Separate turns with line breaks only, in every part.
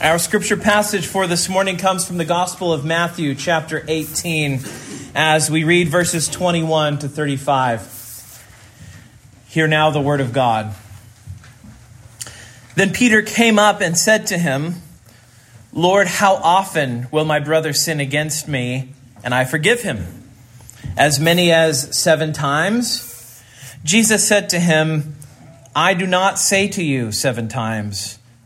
Our scripture passage for this morning comes from the Gospel of Matthew, chapter 18, as we read verses 21 to 35. Hear now the word of God. Then Peter came up and said to him, Lord, how often will my brother sin against me and I forgive him? As many as seven times? Jesus said to him, I do not say to you seven times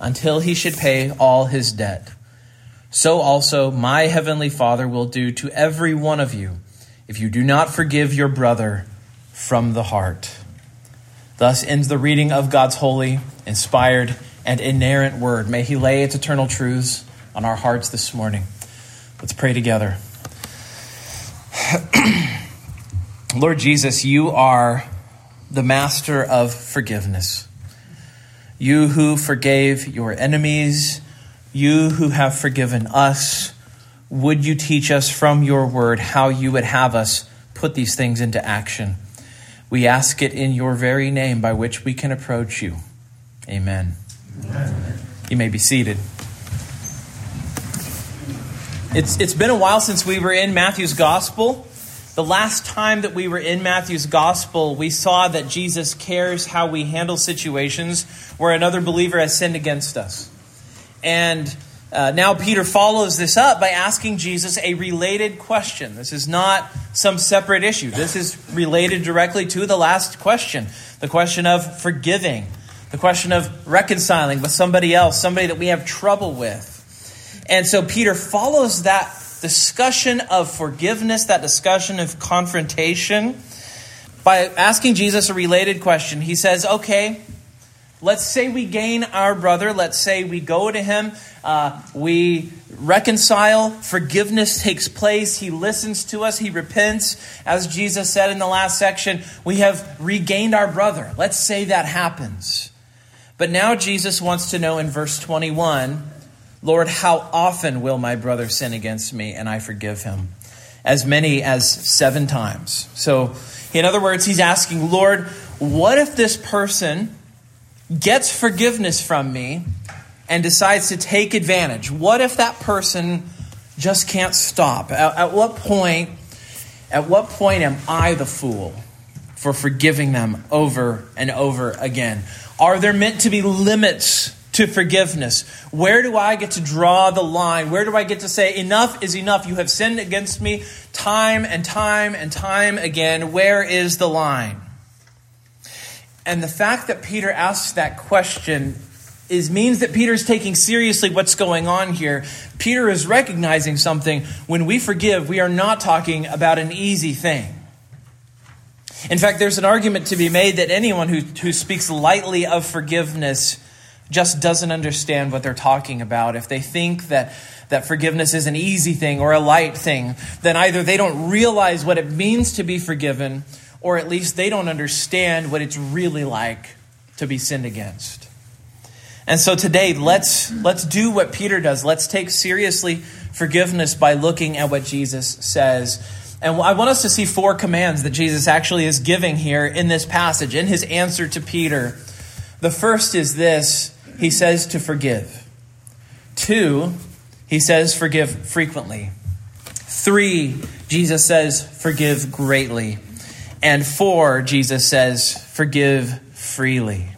until he should pay all his debt. So also my heavenly Father will do to every one of you if you do not forgive your brother from the heart. Thus ends the reading of God's holy, inspired, and inerrant word. May he lay its eternal truths on our hearts this morning. Let's pray together. Lord Jesus, you are the master of forgiveness. You who forgave your enemies, you who have forgiven us, would you teach us from your word how you would have us put these things into action? We ask it in your very name by which we can approach you. Amen. Amen. You may be seated. It's, it's been a while since we were in Matthew's gospel. The last time that we were in Matthew's gospel, we saw that Jesus cares how we handle situations where another believer has sinned against us. And uh, now Peter follows this up by asking Jesus a related question. This is not some separate issue. This is related directly to the last question the question of forgiving, the question of reconciling with somebody else, somebody that we have trouble with. And so Peter follows that discussion of forgiveness, that discussion of confrontation, by asking Jesus a related question. He says, Okay, let's say we gain our brother. Let's say we go to him. Uh, we reconcile. Forgiveness takes place. He listens to us. He repents. As Jesus said in the last section, we have regained our brother. Let's say that happens. But now Jesus wants to know in verse 21 Lord, how often will my brother sin against me and I forgive him? As many as seven times. So, in other words, he's asking, Lord, what if this person gets forgiveness from me and decides to take advantage? What if that person just can't stop? At, at what point at what point am I the fool for forgiving them over and over again? Are there meant to be limits to forgiveness? Where do I get to draw the line? Where do I get to say, enough is enough? You have sinned against me time and time and time again. Where is the line? And the fact that Peter asks that question is means that Peter's taking seriously what's going on here. Peter is recognizing something. When we forgive, we are not talking about an easy thing. In fact, there's an argument to be made that anyone who, who speaks lightly of forgiveness just doesn't understand what they're talking about. If they think that, that forgiveness is an easy thing or a light thing, then either they don't realize what it means to be forgiven, or at least they don't understand what it's really like to be sinned against. And so today, let's, let's do what Peter does. Let's take seriously forgiveness by looking at what Jesus says. And I want us to see four commands that Jesus actually is giving here in this passage, in his answer to Peter. The first is this He says to forgive. Two, He says forgive frequently. Three, Jesus says forgive greatly. And four, Jesus says forgive freely.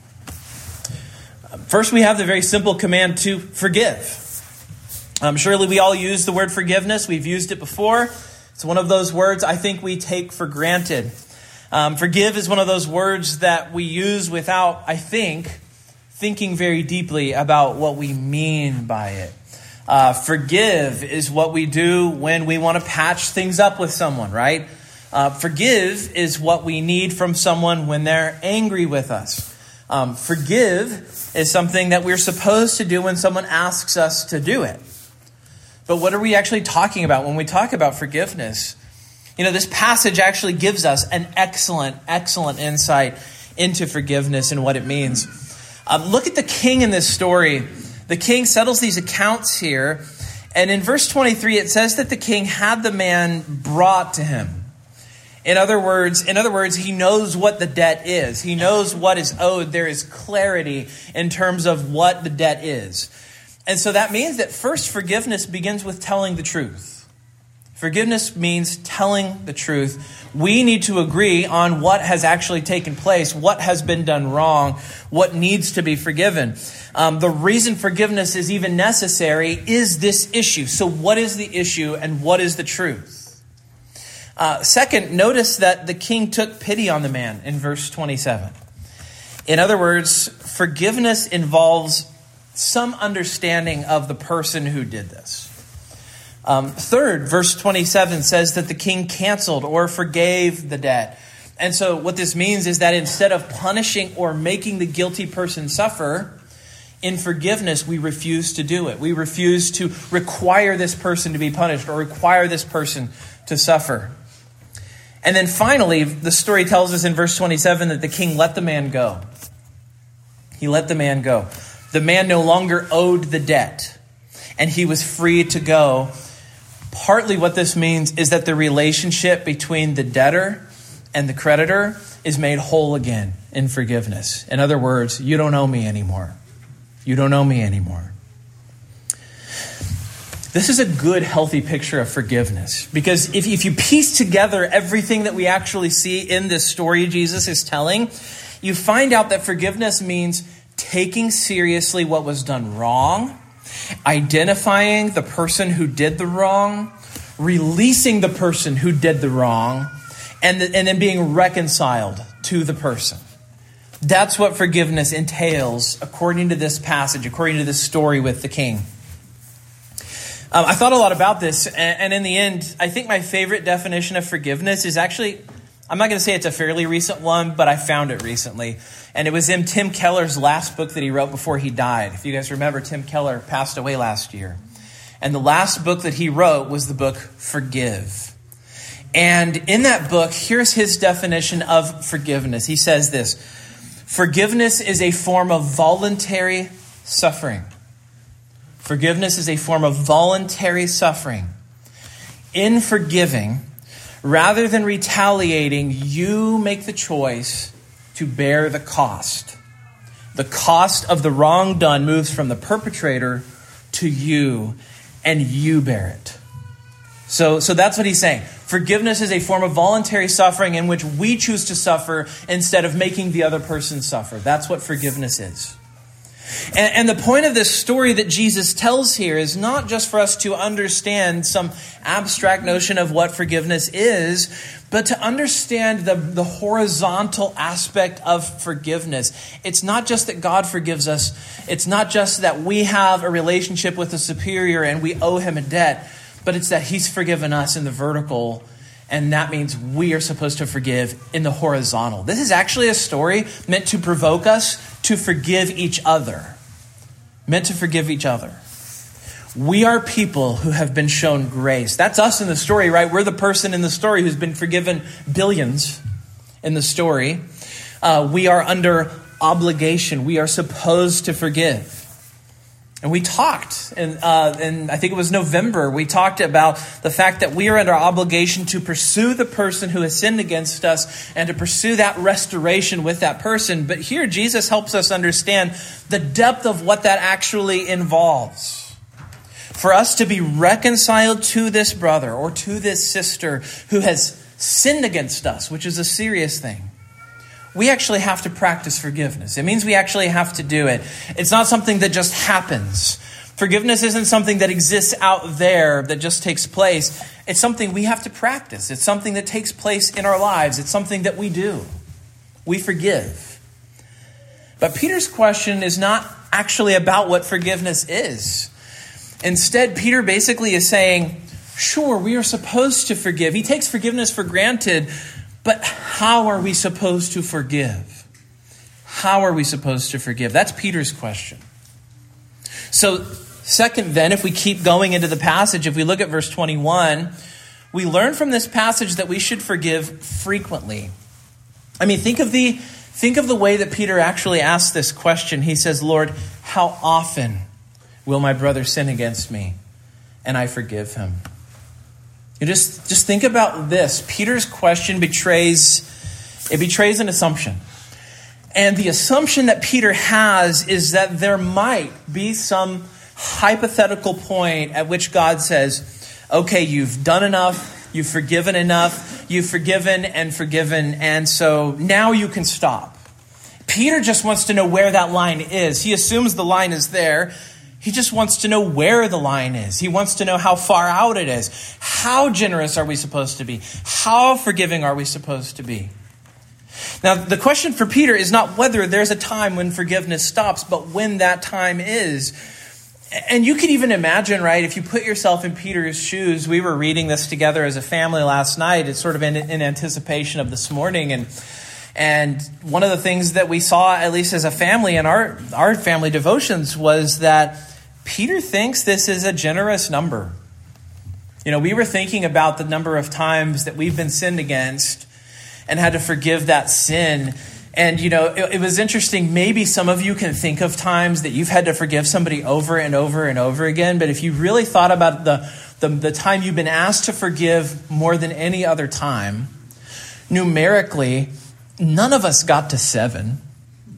First, we have the very simple command to forgive. Um, surely we all use the word forgiveness. We've used it before. It's one of those words I think we take for granted. Um, forgive is one of those words that we use without, I think, thinking very deeply about what we mean by it. Uh, forgive is what we do when we want to patch things up with someone, right? Uh, forgive is what we need from someone when they're angry with us. Um, forgive is something that we're supposed to do when someone asks us to do it. But what are we actually talking about when we talk about forgiveness? You know, this passage actually gives us an excellent, excellent insight into forgiveness and what it means. Um, look at the king in this story. The king settles these accounts here. And in verse 23, it says that the king had the man brought to him. In other words, in other words, he knows what the debt is. He knows what is owed. There is clarity in terms of what the debt is. And so that means that first forgiveness begins with telling the truth. Forgiveness means telling the truth. We need to agree on what has actually taken place, what has been done wrong, what needs to be forgiven. Um, the reason forgiveness is even necessary is this issue. So, what is the issue and what is the truth? Uh, second, notice that the king took pity on the man in verse 27. In other words, forgiveness involves some understanding of the person who did this. Um, third, verse 27 says that the king canceled or forgave the debt. And so, what this means is that instead of punishing or making the guilty person suffer, in forgiveness, we refuse to do it. We refuse to require this person to be punished or require this person to suffer. And then finally, the story tells us in verse 27 that the king let the man go. He let the man go. The man no longer owed the debt, and he was free to go. Partly what this means is that the relationship between the debtor and the creditor is made whole again in forgiveness. In other words, you don't owe me anymore. You don't owe me anymore. This is a good, healthy picture of forgiveness. Because if, if you piece together everything that we actually see in this story Jesus is telling, you find out that forgiveness means taking seriously what was done wrong, identifying the person who did the wrong, releasing the person who did the wrong, and, the, and then being reconciled to the person. That's what forgiveness entails, according to this passage, according to this story with the king. Um, I thought a lot about this, and, and in the end, I think my favorite definition of forgiveness is actually, I'm not going to say it's a fairly recent one, but I found it recently. And it was in Tim Keller's last book that he wrote before he died. If you guys remember, Tim Keller passed away last year. And the last book that he wrote was the book Forgive. And in that book, here's his definition of forgiveness. He says this Forgiveness is a form of voluntary suffering. Forgiveness is a form of voluntary suffering. In forgiving, rather than retaliating, you make the choice to bear the cost. The cost of the wrong done moves from the perpetrator to you, and you bear it. So, so that's what he's saying. Forgiveness is a form of voluntary suffering in which we choose to suffer instead of making the other person suffer. That's what forgiveness is. And, the point of this story that Jesus tells here is not just for us to understand some abstract notion of what forgiveness is, but to understand the, the horizontal aspect of forgiveness. It's not just that God forgives us, it's not just that we have a relationship with a superior and we owe him a debt, but it's that he's forgiven us in the vertical and that means we are supposed to forgive in the horizontal. This is actually a story meant to provoke us to forgive each other. Meant to forgive each other. We are people who have been shown grace. That's us in the story, right? We're the person in the story who's been forgiven billions in the story. Uh, we are under obligation. We are supposed to forgive. And we talked, and, uh, and I think it was November, we talked about the fact that we are under obligation to pursue the person who has sinned against us and to pursue that restoration with that person. But here, Jesus helps us understand the depth of what that actually involves. For us to be reconciled to this brother or to this sister who has sinned against us, which is a serious thing we actually have to practice forgiveness. It means we actually have to do it. It's not something that just happens. Forgiveness isn't something that exists out there that just takes place. It's something we have to practice. It's something that takes place in our lives. It's something that we do. We forgive. But Peter's question is not actually about what forgiveness is. Instead, Peter basically is saying, sure, we are supposed to forgive. He takes forgiveness for granted, but how are we supposed to forgive? How are we supposed to forgive? That's Peter's question. So, second, then, if we keep going into the passage, if we look at verse 21, we learn from this passage that we should forgive frequently. I mean, think of the think of the way that Peter actually asks this question. He says, "Lord, how often will my brother sin against me and I forgive him?" You just, just think about this. Peter's question betrays, it betrays an assumption. And the assumption that Peter has is that there might be some hypothetical point at which God says, okay, you've done enough, you've forgiven enough, you've forgiven and forgiven, and so now you can stop. Peter just wants to know where that line is. He assumes the line is there. He just wants to know where the line is. He wants to know how far out it is. How generous are we supposed to be? How forgiving are we supposed to be? Now, the question for Peter is not whether there's a time when forgiveness stops, but when that time is. And you can even imagine, right, if you put yourself in Peter's shoes, we were reading this together as a family last night. It's sort of in, in anticipation of this morning. And and one of the things that we saw, at least as a family in our, our family devotions, was that Peter thinks this is a generous number. You know, we were thinking about the number of times that we've been sinned against and had to forgive that sin. And, you know, it, it, was interesting. Maybe some of you can think of times that you've had to forgive somebody over and over and over again. But if you really thought about the, the, the time you've been asked to forgive more than any other time, numerically, none of us got to seven.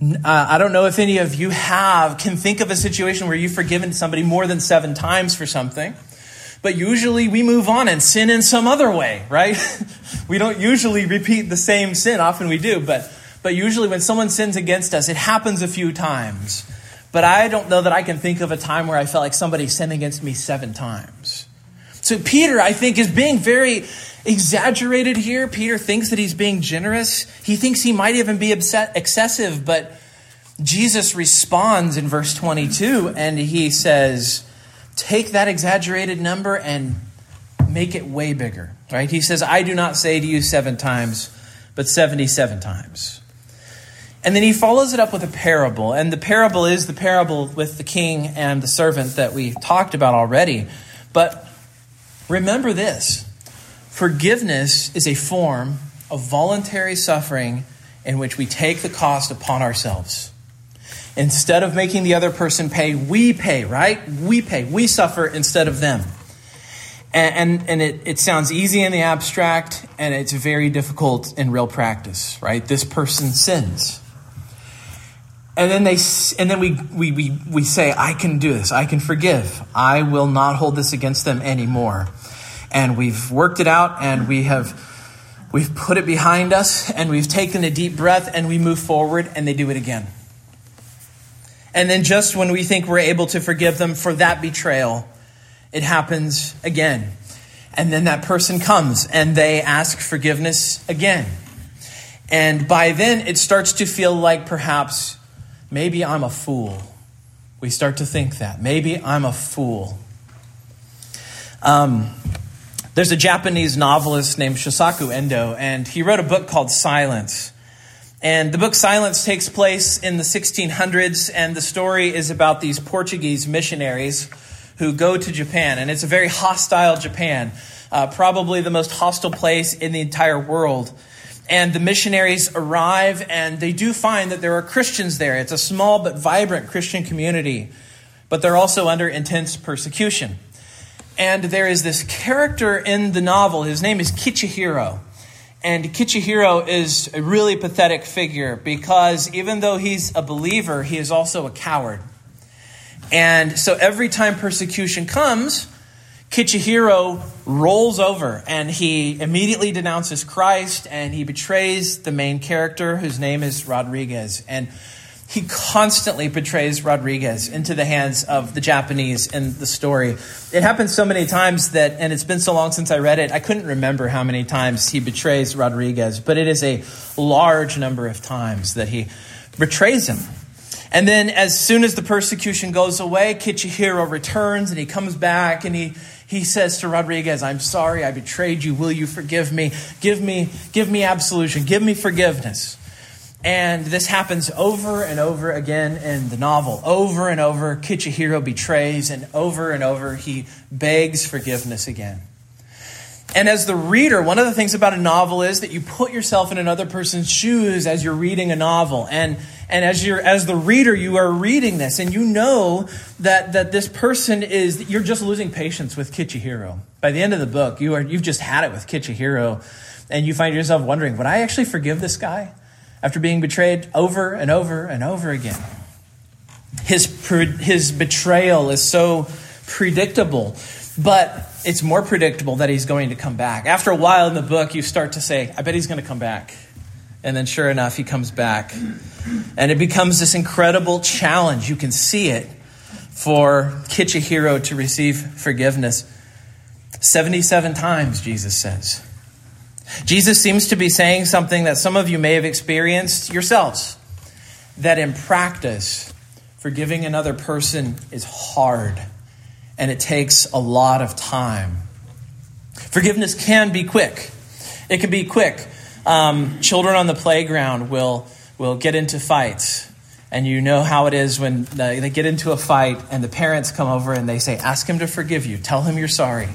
Uh, I don't know if any of you have, can think of a situation where you've forgiven somebody more than seven times for something. But usually we move on and sin in some other way, right? we don't usually repeat the same sin. Often we do, but, but usually when someone sins against us, it happens a few times. But I don't know that I can think of a time where I felt like somebody sinned against me seven times. So Peter, I think, is being very exaggerated here. Peter thinks that he's being generous. He thinks he might even be upset, excessive, but Jesus responds in verse 22 and he says, Take that exaggerated number and make it way bigger. Right? He says, I do not say to you seven times, but 77 times. And then he follows it up with a parable. And the parable is the parable with the king and the servant that we talked about already. But remember this Forgiveness is a form of voluntary suffering in which we take the cost upon ourselves. Instead of making the other person pay, we pay, right? We pay. We suffer instead of them. And, and, and, it, it sounds easy in the abstract, and it's very difficult in real practice, right? This person sins. And then, they, and then we, we, we, we say, I can do this. I can forgive. I will not hold this against them anymore and we've worked it out and we have we've put it behind us and we've taken a deep breath and we move forward and they do it again. And then just when we think we're able to forgive them for that betrayal, it happens again. And then that person comes and they ask forgiveness again. And by then it starts to feel like perhaps maybe I'm a fool. We start to think that. Maybe I'm a fool. Um, there's a Japanese novelist named Shusaku Endo, and he wrote a book called Silence. And the book Silence takes place in the 1600s, and the story is about these Portuguese missionaries who go to Japan. And it's a very hostile Japan, uh, probably the most hostile place in the entire world. And the missionaries arrive, and they do find that there are Christians there. It's a small but vibrant Christian community. but they're also under intense persecution. And there is this character in the novel. His name is Kichijiro. And Kichijiro is a really pathetic figure because even though he's a believer, he is also a coward. And so every time persecution comes, Kichijiro rolls over and he immediately denounces Christ and he betrays the main character whose name is Rodrigues. And he constantly betrays Rodrigues into the hands of the Japanese in the story. It happens so many times that, and it's been so long since I read it, I couldn't remember how many times he betrays Rodrigues, but it is a large number of times that he betrays him. And then, as soon as the persecution goes away, Kichijiro returns and he comes back and he, he says to Rodrigues, I'm sorry I betrayed you. Will you forgive me? Give me, give me absolution. Give me forgiveness. And this happens over and over again in the novel. Over and over, Kichijiro betrays, and over and over, he begs forgiveness again. And as the reader, one of the things about a novel is that you put yourself in another person's shoes as you're reading a novel. And, and as, you're, as the reader, you are reading this, and you know that, that this person is, you're just losing patience with Kichijiro. By the end of the book, you are, you've just had it with Kichijiro, and you find yourself wondering, would I actually forgive this guy? After being betrayed over and over and over again. His, his betrayal is so predictable, but it's more predictable that he's going to come back. After a while in the book, you start to say, I bet he's going to come back. And then, sure enough, he comes back. And it becomes this incredible challenge. You can see it for Kichijiro to receive forgiveness. 77 times, Jesus says. Jesus seems to be saying something that some of you may have experienced yourselves that in practice, forgiving another person is hard and it takes a lot of time. Forgiveness can be quick. It can be quick. Um, children on the playground will, will get into fights. And you know how it is when they get into a fight and the parents come over and they say, Ask him to forgive you. Tell him you're sorry.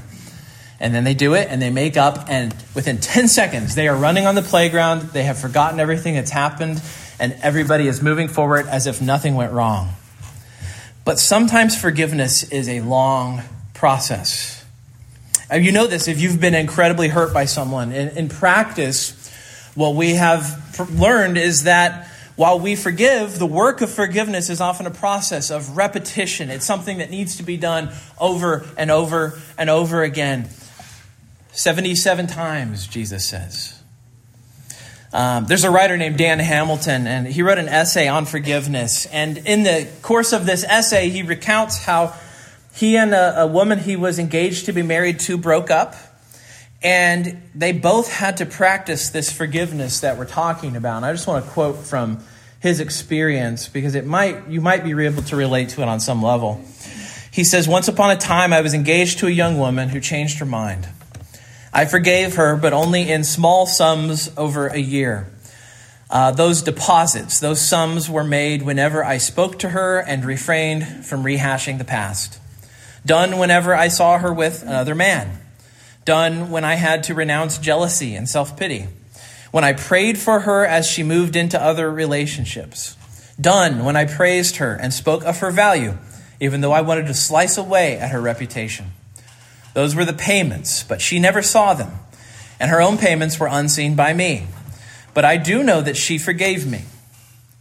And then they do it and they make up, and within 10 seconds, they are running on the playground. They have forgotten everything that's happened, and everybody is moving forward as if nothing went wrong. But sometimes forgiveness is a long process. You know this if you've been incredibly hurt by someone. In, in practice, what we have learned is that while we forgive, the work of forgiveness is often a process of repetition. It's something that needs to be done over and over and over again. 77 times, Jesus says. Um, there's a writer named Dan Hamilton, and he wrote an essay on forgiveness. And in the course of this essay, he recounts how he and a, a woman he was engaged to be married to broke up. And they both had to practice this forgiveness that we're talking about. And I just want to quote from his experience because it might you might be able to relate to it on some level. He says, Once upon a time I was engaged to a young woman who changed her mind. I forgave her, but only in small sums over a year. Uh, those deposits, those sums were made whenever I spoke to her and refrained from rehashing the past. Done whenever I saw her with another man. Done when I had to renounce jealousy and self pity. When I prayed for her as she moved into other relationships. Done when I praised her and spoke of her value, even though I wanted to slice away at her reputation. Those were the payments, but she never saw them, and her own payments were unseen by me. But I do know that she forgave me.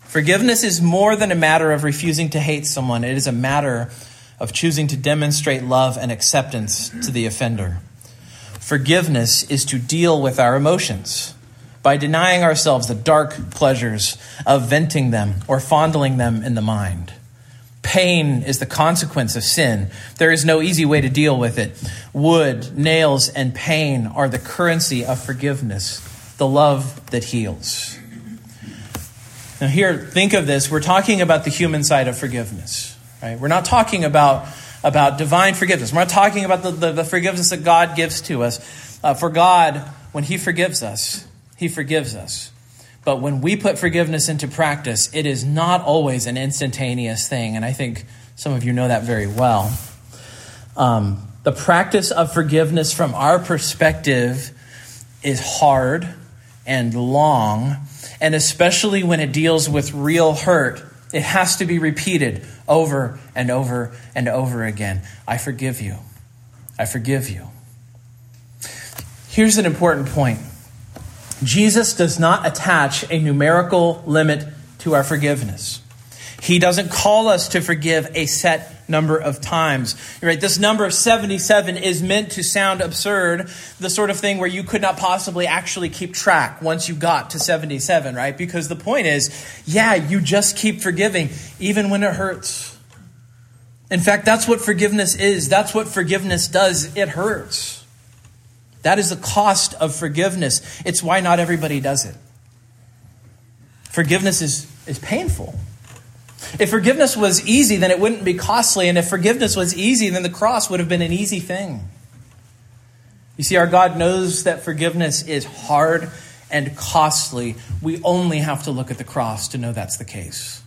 Forgiveness is more than a matter of refusing to hate someone, it is a matter of choosing to demonstrate love and acceptance to the offender. Forgiveness is to deal with our emotions by denying ourselves the dark pleasures of venting them or fondling them in the mind. Pain is the consequence of sin. There is no easy way to deal with it. Wood, nails, and pain are the currency of forgiveness, the love that heals. Now, here, think of this. We're talking about the human side of forgiveness, right? We're not talking about, about divine forgiveness. We're not talking about the, the, the forgiveness that God gives to us. Uh, for God, when He forgives us, He forgives us. But when we put forgiveness into practice, it is not always an instantaneous thing. And I think some of you know that very well. Um, the practice of forgiveness from our perspective is hard and long. And especially when it deals with real hurt, it has to be repeated over and over and over again I forgive you. I forgive you. Here's an important point Jesus does not attach a numerical limit to our forgiveness. He doesn't call us to forgive a set number of times. Right? This number of 77 is meant to sound absurd, the sort of thing where you could not possibly actually keep track once you got to 77, right? Because the point is, yeah, you just keep forgiving even when it hurts. In fact, that's what forgiveness is. That's what forgiveness does. It hurts. That is the cost of forgiveness. It's why not everybody does it. Forgiveness is, is painful. If forgiveness was easy, then it wouldn't be costly. And if forgiveness was easy, then the cross would have been an easy thing. You see, our God knows that forgiveness is hard and costly. We only have to look at the cross to know that's the case.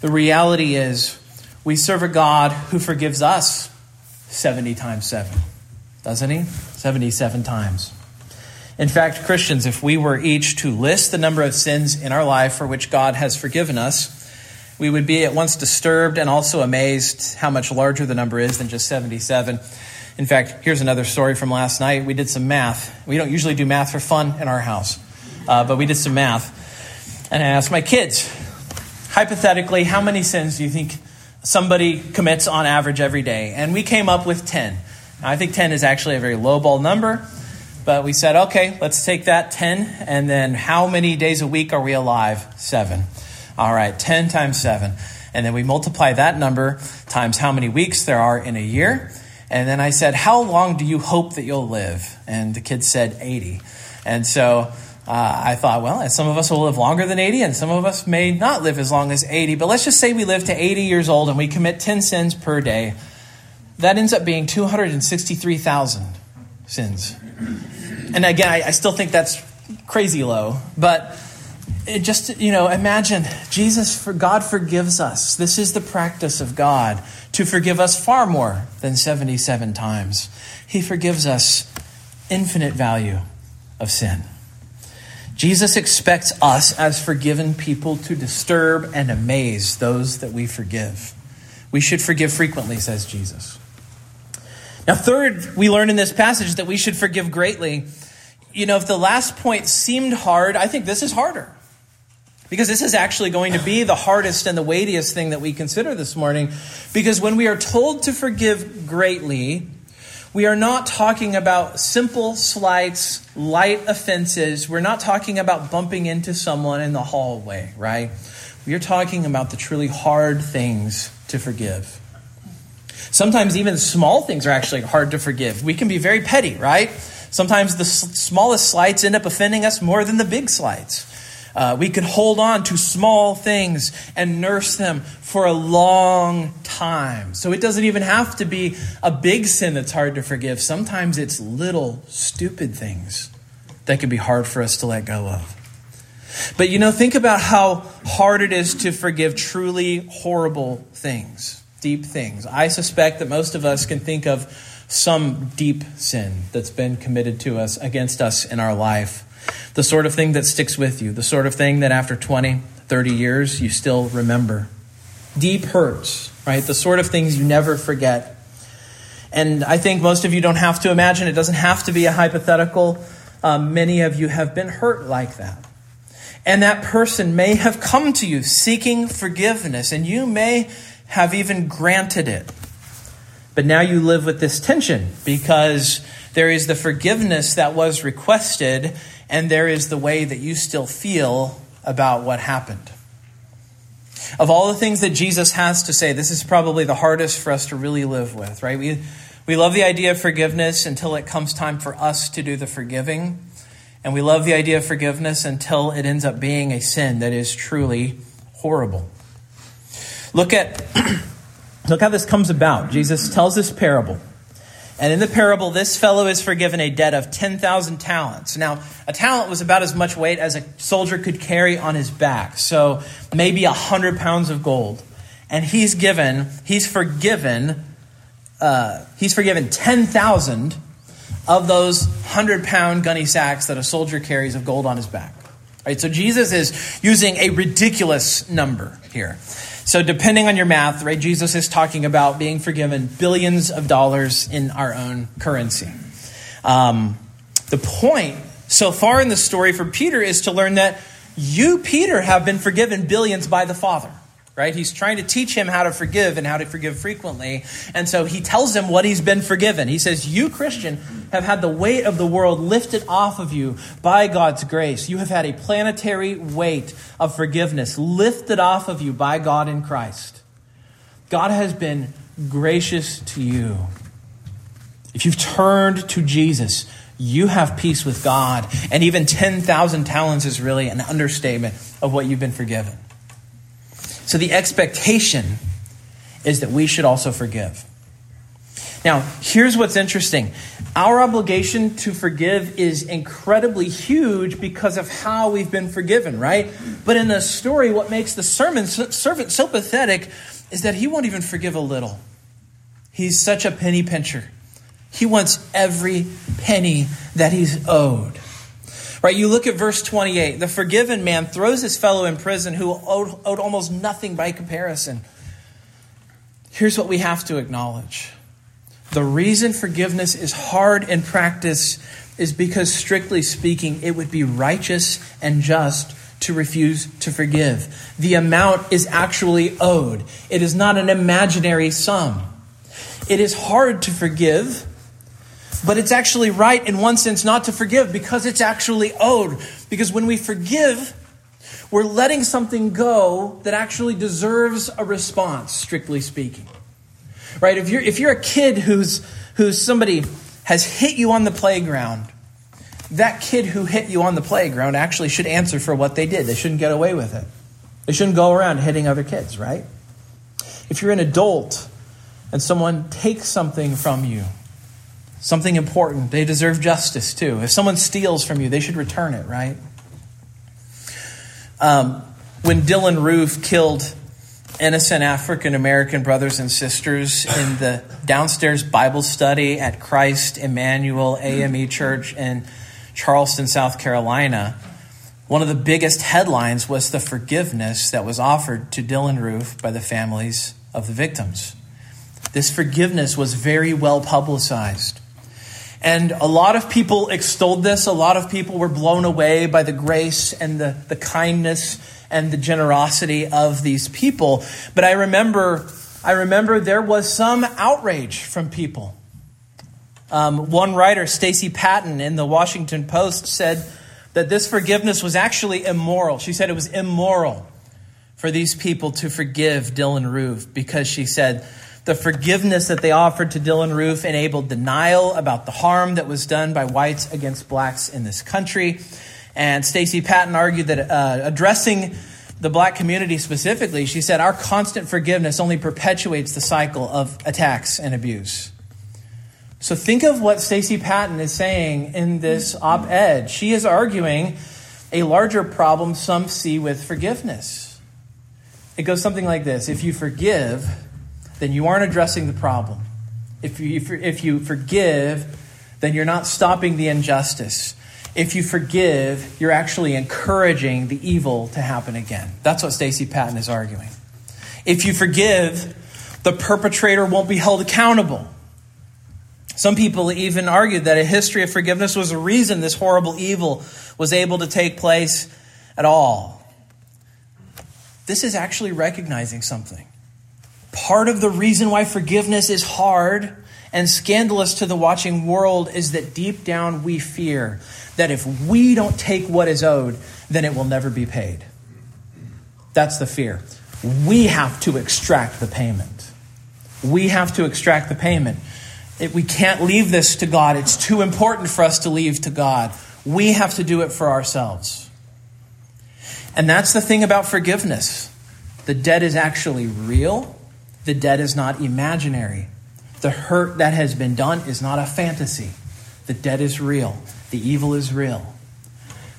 The reality is, we serve a God who forgives us 70 times 7, doesn't he? 77 times. In fact, Christians, if we were each to list the number of sins in our life for which God has forgiven us, we would be at once disturbed and also amazed how much larger the number is than just 77. In fact, here's another story from last night. We did some math. We don't usually do math for fun in our house, uh, but we did some math. And I asked my kids, hypothetically, how many sins do you think somebody commits on average every day? And we came up with 10. I think 10 is actually a very low ball number, but we said, okay, let's take that 10, and then how many days a week are we alive? Seven. All right, 10 times 7. And then we multiply that number times how many weeks there are in a year. And then I said, How long do you hope that you'll live? And the kids said 80. And so uh, I thought, well, some of us will live longer than 80, and some of us may not live as long as 80. But let's just say we live to 80 years old and we commit 10 sins per day. That ends up being 263,000 sins. And again, I, I still think that's crazy low. But it just, you know, imagine Jesus, for God forgives us. This is the practice of God to forgive us far more than 77 times. He forgives us infinite value of sin. Jesus expects us as forgiven people to disturb and amaze those that we forgive. We should forgive frequently, says Jesus. Now, third, we learn in this passage that we should forgive greatly. You know, if the last point seemed hard, I think this is harder. Because this is actually going to be the hardest and the weightiest thing that we consider this morning. Because when we are told to forgive greatly, we are not talking about simple slights, light offenses. We're not talking about bumping into someone in the hallway, right? We are talking about the truly hard things to forgive. Sometimes even small things are actually hard to forgive. We can be very petty, right? Sometimes the smallest slights end up offending us more than the big slights. Uh, we can hold on to small things and nurse them for a long time. So it doesn't even have to be a big sin that's hard to forgive. Sometimes it's little, stupid things that can be hard for us to let go of. But you know, think about how hard it is to forgive truly horrible things, deep things. I suspect that most of us can think of some deep sin that's been committed to us against us in our life the sort of thing that sticks with you, the sort of thing that after 20, 30 years you still remember. Deep hurts, right? The sort of things you never forget. And I think most of you don't have to imagine, it doesn't have to be a hypothetical. Um, many of you have been hurt like that. And that person may have come to you seeking forgiveness, and you may have even granted it. But now you live with this tension because there is the forgiveness that was requested, and there is the way that you still feel about what happened. Of all the things that Jesus has to say, this is probably the hardest for us to really live with, right? We, we love the idea of forgiveness until it comes time for us to do the forgiving. And we love the idea of forgiveness until it ends up being a sin that is truly horrible. Look at look how this comes about. Jesus tells this parable. And in the parable, this fellow is forgiven a debt of 10,000 talents. Now, a talent was about as much weight as a soldier could carry on his back. So maybe 100 pounds of gold. And he's given, he's forgiven, uh, he's forgiven 10,000 of those 100 pound gunny sacks that a soldier carries of gold on his back. Right? So Jesus is using a ridiculous number here. So, depending on your math, right, Jesus is talking about being forgiven billions of dollars in our own currency. Um, the point so far in the story for Peter is to learn that you, Peter, have been forgiven billions by the Father right? He's trying to teach him how to forgive and how to forgive frequently. And so he tells him what he's been forgiven. He says, You, Christian, have had the weight of the world lifted off of you by God's grace. You have had a planetary weight of forgiveness lifted off of you by God in Christ. God has been gracious to you. If you've turned to Jesus, you have peace with God. And even 10,000 talents is really an understatement of what you've been forgiven. So the expectation is that we should also forgive. Now, here's what's interesting. Our obligation to forgive is incredibly huge because of how we've been forgiven, right? But in the story, what makes the sermon servant so pathetic is that he won't even forgive a little. He's such a penny pincher. He wants every penny that he's owed. Right? You look at verse 28. The forgiven man throws his fellow in prison who owed, owed almost nothing by comparison. Here's what we have to acknowledge the reason forgiveness is hard in practice is because, strictly speaking, it would be righteous and just to refuse to forgive. The amount is actually owed, it is not an imaginary sum. It is hard to forgive but it's actually right in one sense not to forgive because it's actually owed. Because when we forgive, we're letting something go that actually deserves a response, strictly speaking. Right? If you're, if you're a kid who's, who's somebody has hit you on the playground, that kid who hit you on the playground actually should answer for what they did. They shouldn't get away with it. They shouldn't go around hitting other kids, right? If you're an adult and someone takes something from you, something important. They deserve justice too. If someone steals from you, they should return it, right? Um, when Dylann Roof killed innocent African American brothers and sisters in the downstairs Bible study at Christ Emanuel AME Church in Charleston, South Carolina, one of the biggest headlines was the forgiveness that was offered to Dylann Roof by the families of the victims. This forgiveness was very well publicized. And a lot of people extolled this. A lot of people were blown away by the grace and the, the kindness and the generosity of these people. But I remember, I remember there was some outrage from people. Um, one writer, Stacey Patton, in the Washington Post, said that this forgiveness was actually immoral. She said it was immoral for these people to forgive Dylann Roof because she said the forgiveness that they offered to Dylann Roof enabled denial about the harm that was done by whites against blacks in this country. And Stacey Patton argued that uh, addressing the black community specifically, she said, our constant forgiveness only perpetuates the cycle of attacks and abuse. So think of what Stacey Patton is saying in this op ed. She is arguing a larger problem some see with forgiveness. It goes something like this If you forgive, then you aren't addressing the problem. If you, if you forgive, then you're not stopping the injustice. If you forgive, you're actually encouraging the evil to happen again. That's what Stacey Patton is arguing. If you forgive, the perpetrator won't be held accountable. Some people even argued that a history of forgiveness was a reason this horrible evil was able to take place at all. This is actually recognizing something. Part of the reason why forgiveness is hard and scandalous to the watching world is that deep down we fear that if we don't take what is owed, then it will never be paid. That's the fear. We have to extract the payment. We have to extract the payment. It, we can't leave this to God. It's too important for us to leave to God. We have to do it for ourselves. And that's the thing about forgiveness the debt is actually real the debt is not imaginary. The hurt that has been done is not a fantasy. The debt is real. The evil is real.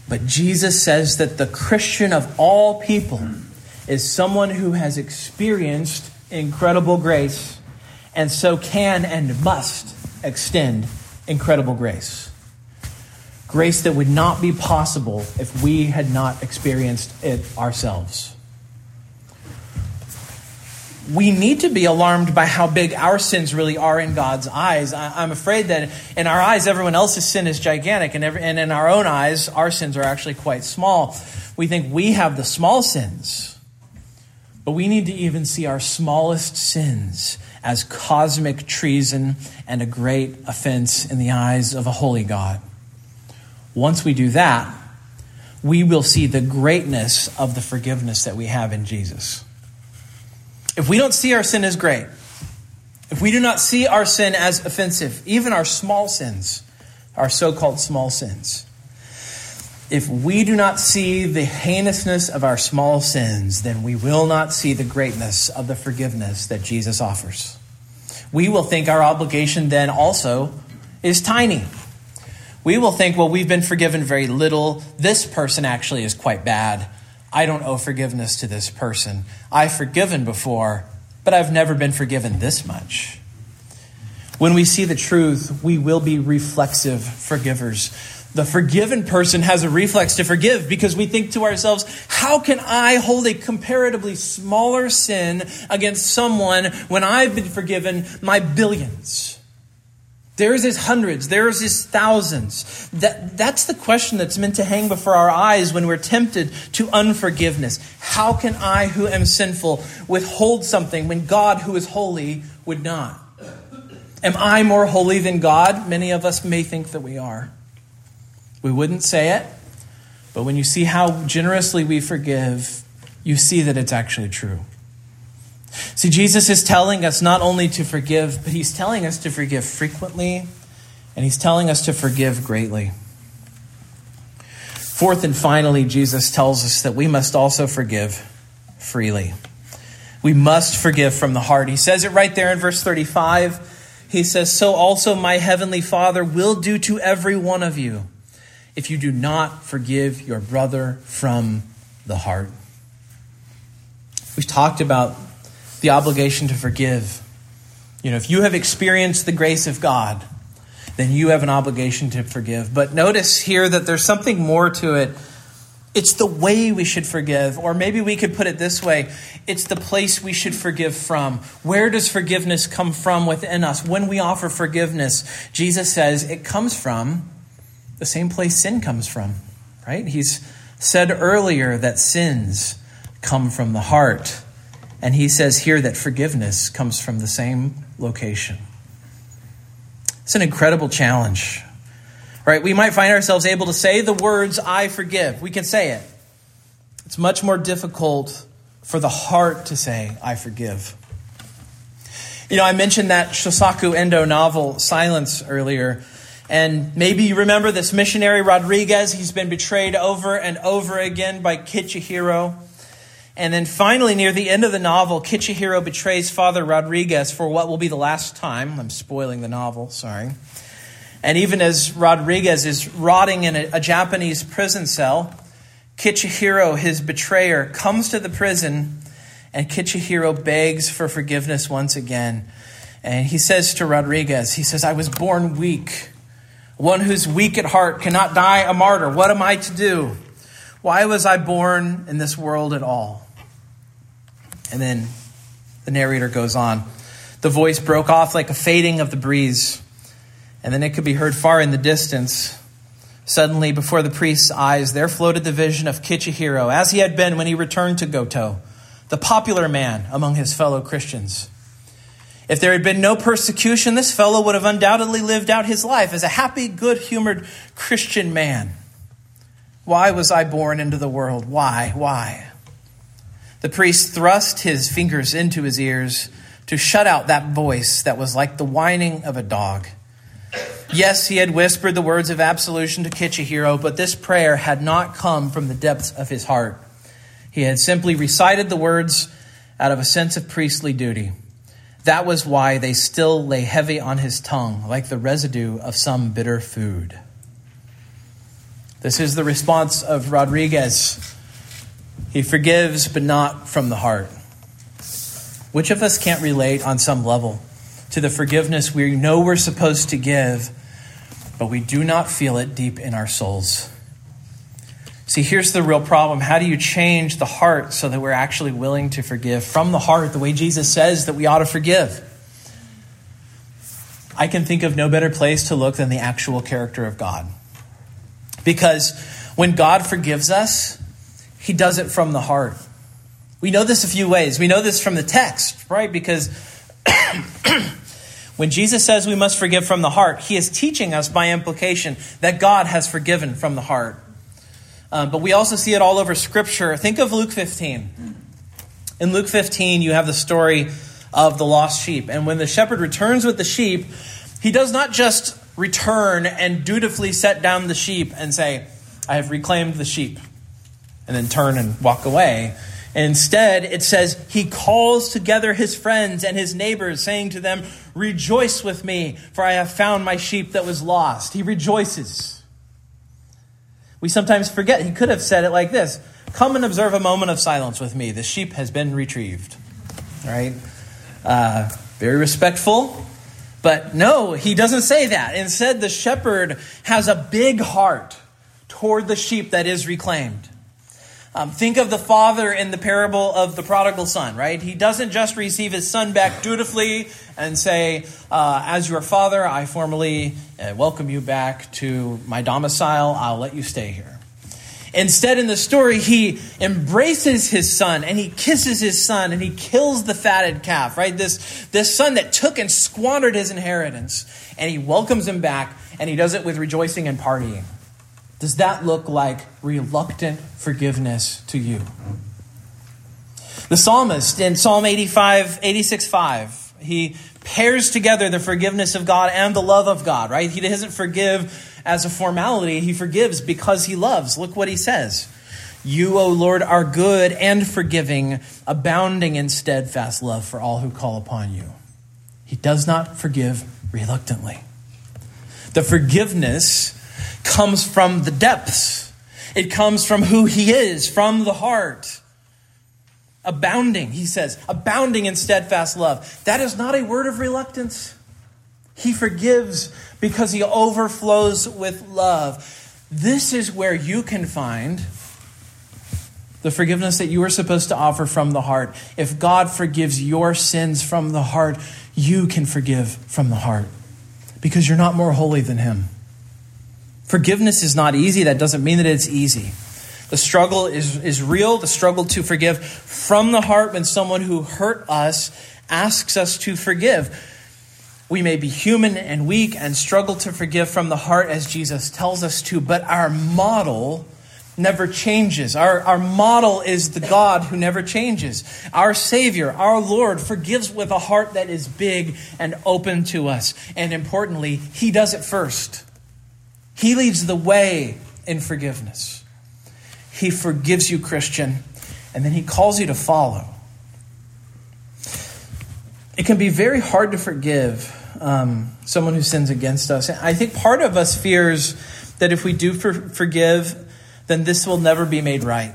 But Jesus says that the Christian of all people is someone who has experienced incredible grace and so can and must extend incredible grace. Grace that would not be possible if we had not experienced it ourselves. We need to be alarmed by how big our sins really are in God's eyes. I, am afraid that in our eyes, everyone else's sin is gigantic, and, every, and in our own eyes, our sins are actually quite small. We think we have the small sins, but we need to even see our smallest sins as cosmic treason and a great offense in the eyes of a holy God. Once we do that, we will see the greatness of the forgiveness that we have in Jesus. If we don't see our sin as great, if we do not see our sin as offensive, even our small sins, our so called small sins, if we do not see the heinousness of our small sins, then we will not see the greatness of the forgiveness that Jesus offers. We will think our obligation then also is tiny. We will think, well, we've been forgiven very little. This person actually is quite bad. I don't owe forgiveness to this person. I've forgiven before, but I've never been forgiven this much. When we see the truth, we will be reflexive forgivers. The forgiven person has a reflex to forgive because we think to ourselves, how can I hold a comparatively smaller sin against someone when I've been forgiven my billions? There's his hundreds, there's his thousands. That, that's the question that's meant to hang before our eyes when we're tempted to unforgiveness. How can I, who am sinful, withhold something when God, who is holy, would not? Am I more holy than God? Many of us may think that we are. We wouldn't say it, but when you see how generously we forgive, you see that it's actually true. See, Jesus is telling us not only to forgive, but he's telling us to forgive frequently, and he's telling us to forgive greatly. Fourth and finally, Jesus tells us that we must also forgive freely. We must forgive from the heart. He says it right there in verse 35. He says, So also my heavenly Father will do to every one of you if you do not forgive your brother from the heart. We've talked about the obligation to forgive. You know, if you have experienced the grace of God, then you have an obligation to forgive. But notice here that there's something more to it. It's the way we should forgive, or maybe we could put it this way it's the place we should forgive from. Where does forgiveness come from within us? When we offer forgiveness, Jesus says it comes from the same place sin comes from, right? He's said earlier that sins come from the heart. And he says here that forgiveness comes from the same location. It's an incredible challenge. Right? We might find ourselves able to say the words, I forgive. We can say it. It's much more difficult for the heart to say, I forgive. You know, I mentioned that Shusaku Endo novel, Silence, earlier. And maybe you remember this missionary, Rodrigues. He's been betrayed over and over again by Kichijiro. And then finally, near the end of the novel, Kichijiro betrays Father Rodrigues for what will be the last time. I'm spoiling the novel, sorry. And even as Rodrigues is rotting in a, a Japanese prison cell, Kichijiro, his betrayer, comes to the prison and Kichijiro begs for forgiveness once again. And he says to Rodrigues, he says, I was born weak. One who's weak at heart cannot die a martyr. What am I to do? Why was I born in this world at all? And then the narrator goes on. The voice broke off like a fading of the breeze, and then it could be heard far in the distance. Suddenly, before the priest's eyes, there floated the vision of Kichijiro, as he had been when he returned to Goto, the popular man among his fellow Christians. If there had been no persecution, this fellow would have undoubtedly lived out his life as a happy, good humored Christian man. Why was I born into the world? Why? Why? The priest thrust his fingers into his ears to shut out that voice that was like the whining of a dog. Yes, he had whispered the words of absolution to Kichijiro, but this prayer had not come from the depths of his heart. He had simply recited the words out of a sense of priestly duty. That was why they still lay heavy on his tongue, like the residue of some bitter food. This is the response of Rodrigues he forgives, but not from the heart. Which of us can't relate on some level to the forgiveness we know we're supposed to give, but we do not feel it deep in our souls? See, here's the real problem. How do you change the heart so that we're actually willing to forgive from the heart the way Jesus says that we ought to forgive? I can think of no better place to look than the actual character of God. Because when God forgives us, he does it from the heart. We know this a few ways. We know this from the text, right? Because when Jesus says we must forgive from the heart, he is teaching us by implication that God has forgiven from the heart. Um, but we also see it all over Scripture. Think of Luke 15. In Luke 15, you have the story of the lost sheep. And when the shepherd returns with the sheep, he does not just return and dutifully set down the sheep and say, I have reclaimed the sheep, and then turn and walk away. Instead, it says he calls together his friends and his neighbors, saying to them, Rejoice with me, for I have found my sheep that was lost. He rejoices. We sometimes forget. He could have said it like this Come and observe a moment of silence with me. The sheep has been retrieved. Right? Uh, very respectful. But no, he doesn't say that. Instead, the shepherd has a big heart toward the sheep that is reclaimed. Um, think of the father in the parable of the prodigal son, right? He doesn't just receive his son back dutifully and say, uh, As your father, I formally uh, welcome you back to my domicile. I'll let you stay here. Instead, in the story, he embraces his son and he kisses his son and he kills the fatted calf, right? This, this son that took and squandered his inheritance. And he welcomes him back and he does it with rejoicing and partying. Does that look like reluctant forgiveness to you? The psalmist in Psalm 85, 86 5, he pairs together the forgiveness of God and the love of God, right? He doesn't forgive as a formality, he forgives because he loves. Look what he says. You, O Lord, are good and forgiving, abounding in steadfast love for all who call upon you. He does not forgive reluctantly. The forgiveness comes from the depths, it comes from who He is, from the heart. Abounding, he says, abounding in steadfast love. That is not a word of reluctance. He forgives because he overflows with love. This is where you can find the forgiveness that you are supposed to offer from the heart. If God forgives your sins from the heart, you can forgive from the heart because you're not more holy than him. Forgiveness is not easy. That doesn't mean that it's easy. The struggle is, is real, the struggle to forgive from the heart when someone who hurt us asks us to forgive. We may be human and weak and struggle to forgive from the heart as Jesus tells us to, but our model never changes. Our, our model is the God who never changes. Our Savior, our Lord, forgives with a heart that is big and open to us. And importantly, He does it first. He leads the way in forgiveness. He forgives you, Christian, and then he calls you to follow. It can be very hard to forgive um, someone who sins against us. I think part of us fears that if we do for- forgive, then this will never be made right.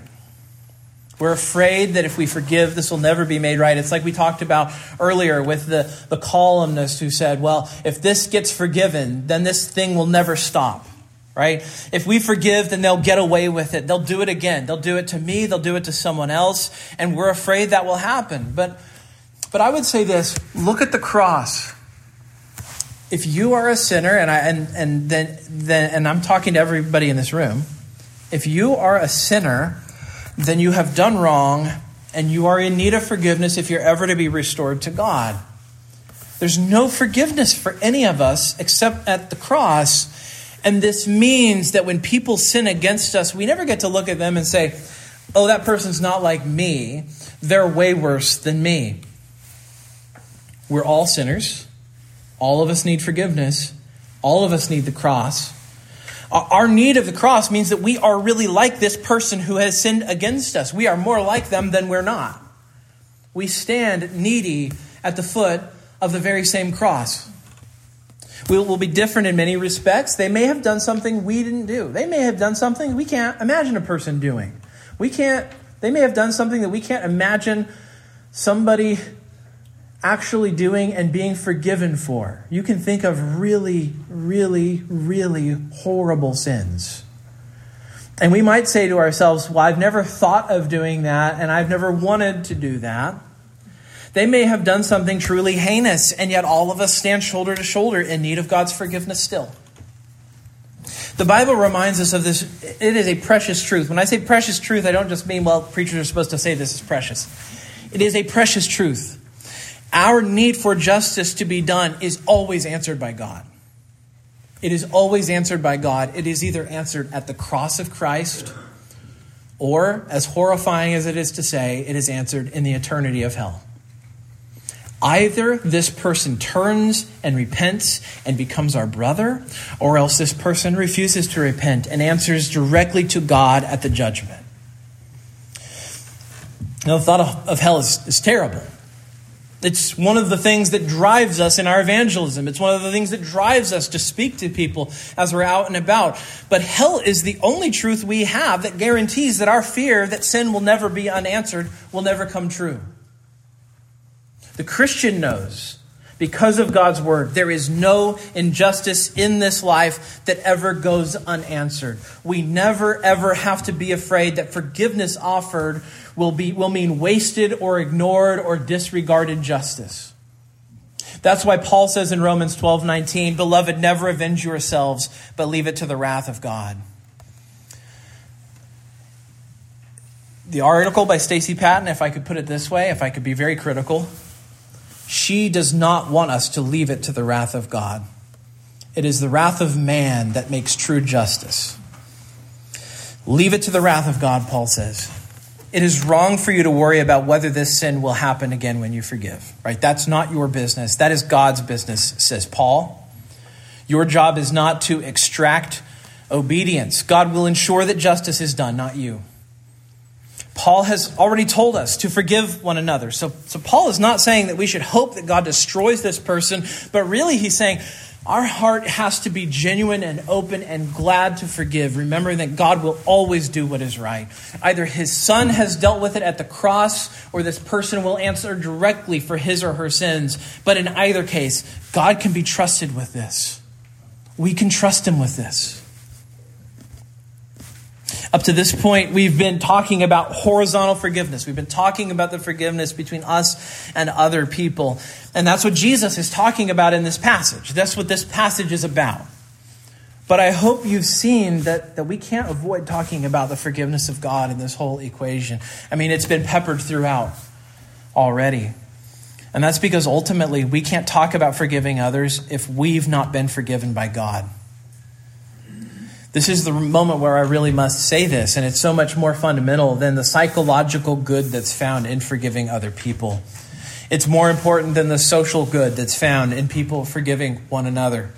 We're afraid that if we forgive, this will never be made right. It's like we talked about earlier with the, the columnist who said, well, if this gets forgiven, then this thing will never stop right? If we forgive, then they'll get away with it. They'll do it again. They'll do it to me, they'll do it to someone else, and we're afraid that will happen. But but I would say this, look at the cross. If you are a sinner and I and and then then and I'm talking to everybody in this room, if you are a sinner, then you have done wrong and you are in need of forgiveness if you're ever to be restored to God. There's no forgiveness for any of us except at the cross and this means that when people sin against us, we never get to look at them and say, oh, that person's not like me. They're way worse than me. We're all sinners. All of us need forgiveness. All of us need the cross. Our need of the cross means that we are really like this person who has sinned against us. We are more like them than we're not. We stand needy at the foot of the very same cross will, will be different in many respects. They may have done something we didn't do. They may have done something we can't imagine a person doing. We can't, they may have done something that we can't imagine somebody actually doing and being forgiven for. You can think of really, really, really horrible sins. And we might say to ourselves, Well, I've never thought of doing that, and I've never wanted to do that. They may have done something truly heinous, and yet all of us stand shoulder to shoulder in need of God's forgiveness still. The Bible reminds us of this. It is a precious truth. When I say precious truth, I don't just mean, well, preachers are supposed to say this is precious. It is a precious truth. Our need for justice to be done is always answered by God. It is always answered by God. It is either answered at the cross of Christ, or, as horrifying as it is to say, it is answered in the eternity of hell. Either this person turns and repents and becomes our brother, or else this person refuses to repent and answers directly to God at the judgment. Now, the thought of, hell is, is terrible. It's one of the things that drives us in our evangelism. It's one of the things that drives us to speak to people as we're out and about. But hell is the only truth we have that guarantees that our fear that sin will never be unanswered will never come true. The Christian knows, because of God's word, there is no injustice in this life that ever goes unanswered. We never, ever have to be afraid that forgiveness offered will, be, will mean wasted or ignored or disregarded justice. That's why Paul says in Romans 12 19, Beloved, never avenge yourselves, but leave it to the wrath of God. The article by Stacey Patton, if I could put it this way, if I could be very critical, she does not want us to leave it to the wrath of God. It is the wrath of man that makes true justice. Leave it to the wrath of God, Paul says. It is wrong for you to worry about whether this sin will happen again when you forgive, right? That's not your business. That is God's business, says Paul. Your job is not to extract obedience. God will ensure that justice is done, not you. Paul has already told us to forgive one another. So, so Paul is not saying that we should hope that God destroys this person, but really he's saying our heart has to be genuine and open and glad to forgive, remembering that God will always do what is right. Either his son has dealt with it at the cross, or this person will answer directly for his or her sins. But in either case, God can be trusted with this. We can trust him with this. Up to this point, we've been talking about horizontal forgiveness. We've been talking about the forgiveness between us and other people. And that's what Jesus is talking about in this passage. That's what this passage is about. But I hope you've seen that, that we can't avoid talking about the forgiveness of God in this whole equation. I mean, it's been peppered throughout already. And that's because ultimately we can't talk about forgiving others if we've not been forgiven by God. This is the moment where I really must say this, and it's so much more fundamental than the psychological good that's found in forgiving other people. It's more important than the social good that's found in people forgiving one another.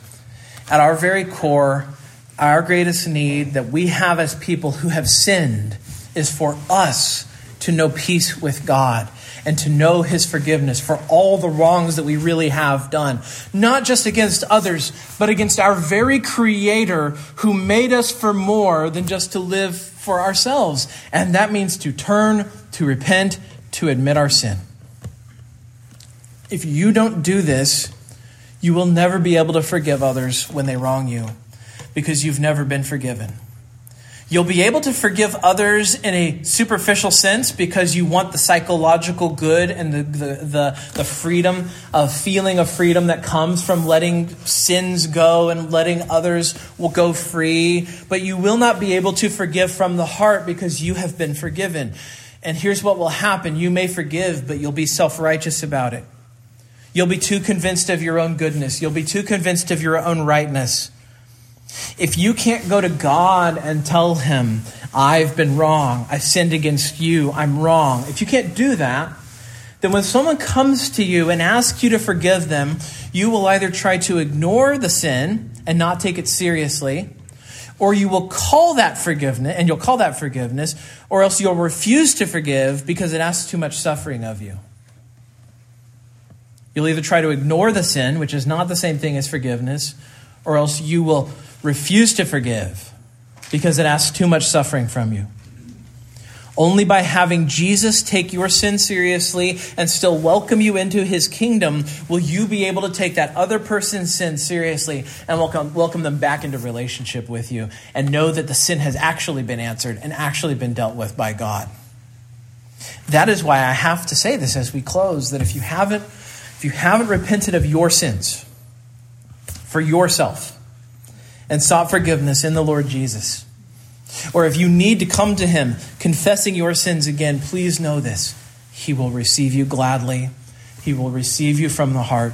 At our very core, our greatest need that we have as people who have sinned is for us to know peace with God and to know his forgiveness for all the wrongs that we really have done. Not just against others, but against our very creator who made us for more than just to live for ourselves. And that means to turn, to repent, to admit our sin. If you don't do this, you will never be able to forgive others when they wrong you because you've never been forgiven. You'll be able to forgive others in a superficial sense because you want the psychological good and the, the, the, the, freedom, a feeling of freedom that comes from letting sins go and letting others will go free. But you will not be able to forgive from the heart because you have been forgiven. And here's what will happen you may forgive, but you'll be self righteous about it. You'll be too convinced of your own goodness, you'll be too convinced of your own rightness. If you can't go to God and tell him, I've been wrong, I sinned against you, I'm wrong, if you can't do that, then when someone comes to you and asks you to forgive them, you will either try to ignore the sin and not take it seriously, or you will call that forgiveness, and you'll call that forgiveness, or else you'll refuse to forgive because it asks too much suffering of you. You'll either try to ignore the sin, which is not the same thing as forgiveness, or else you will refuse to forgive because it asks too much suffering from you. Only by having Jesus take your sin seriously and still welcome you into his kingdom will you be able to take that other person's sin seriously and welcome, welcome them back into relationship with you and know that the sin has actually been answered and actually been dealt with by God. That is why I have to say this as we close that if you haven't if you haven't repented of your sins for yourself and sought forgiveness in the Lord Jesus, or if you need to come to him confessing your sins again, please know this. He will receive you gladly. He will receive you from the heart.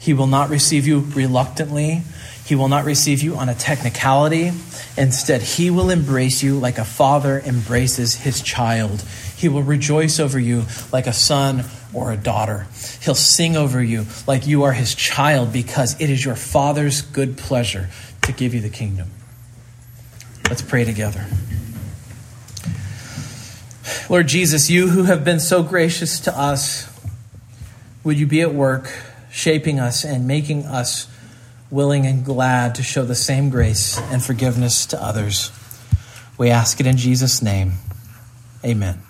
He will not receive you reluctantly. He will not receive you on a technicality. Instead, he will embrace you like a father embraces his child. He will rejoice over you like a son or a daughter. He'll sing over you like you are his child because it is your father's good pleasure to give you the kingdom. Let's pray together. Lord Jesus, you who have been so gracious to us, would you be at work shaping us and making us willing and glad to show the same grace and forgiveness to others? We ask it in Jesus' name. Amen.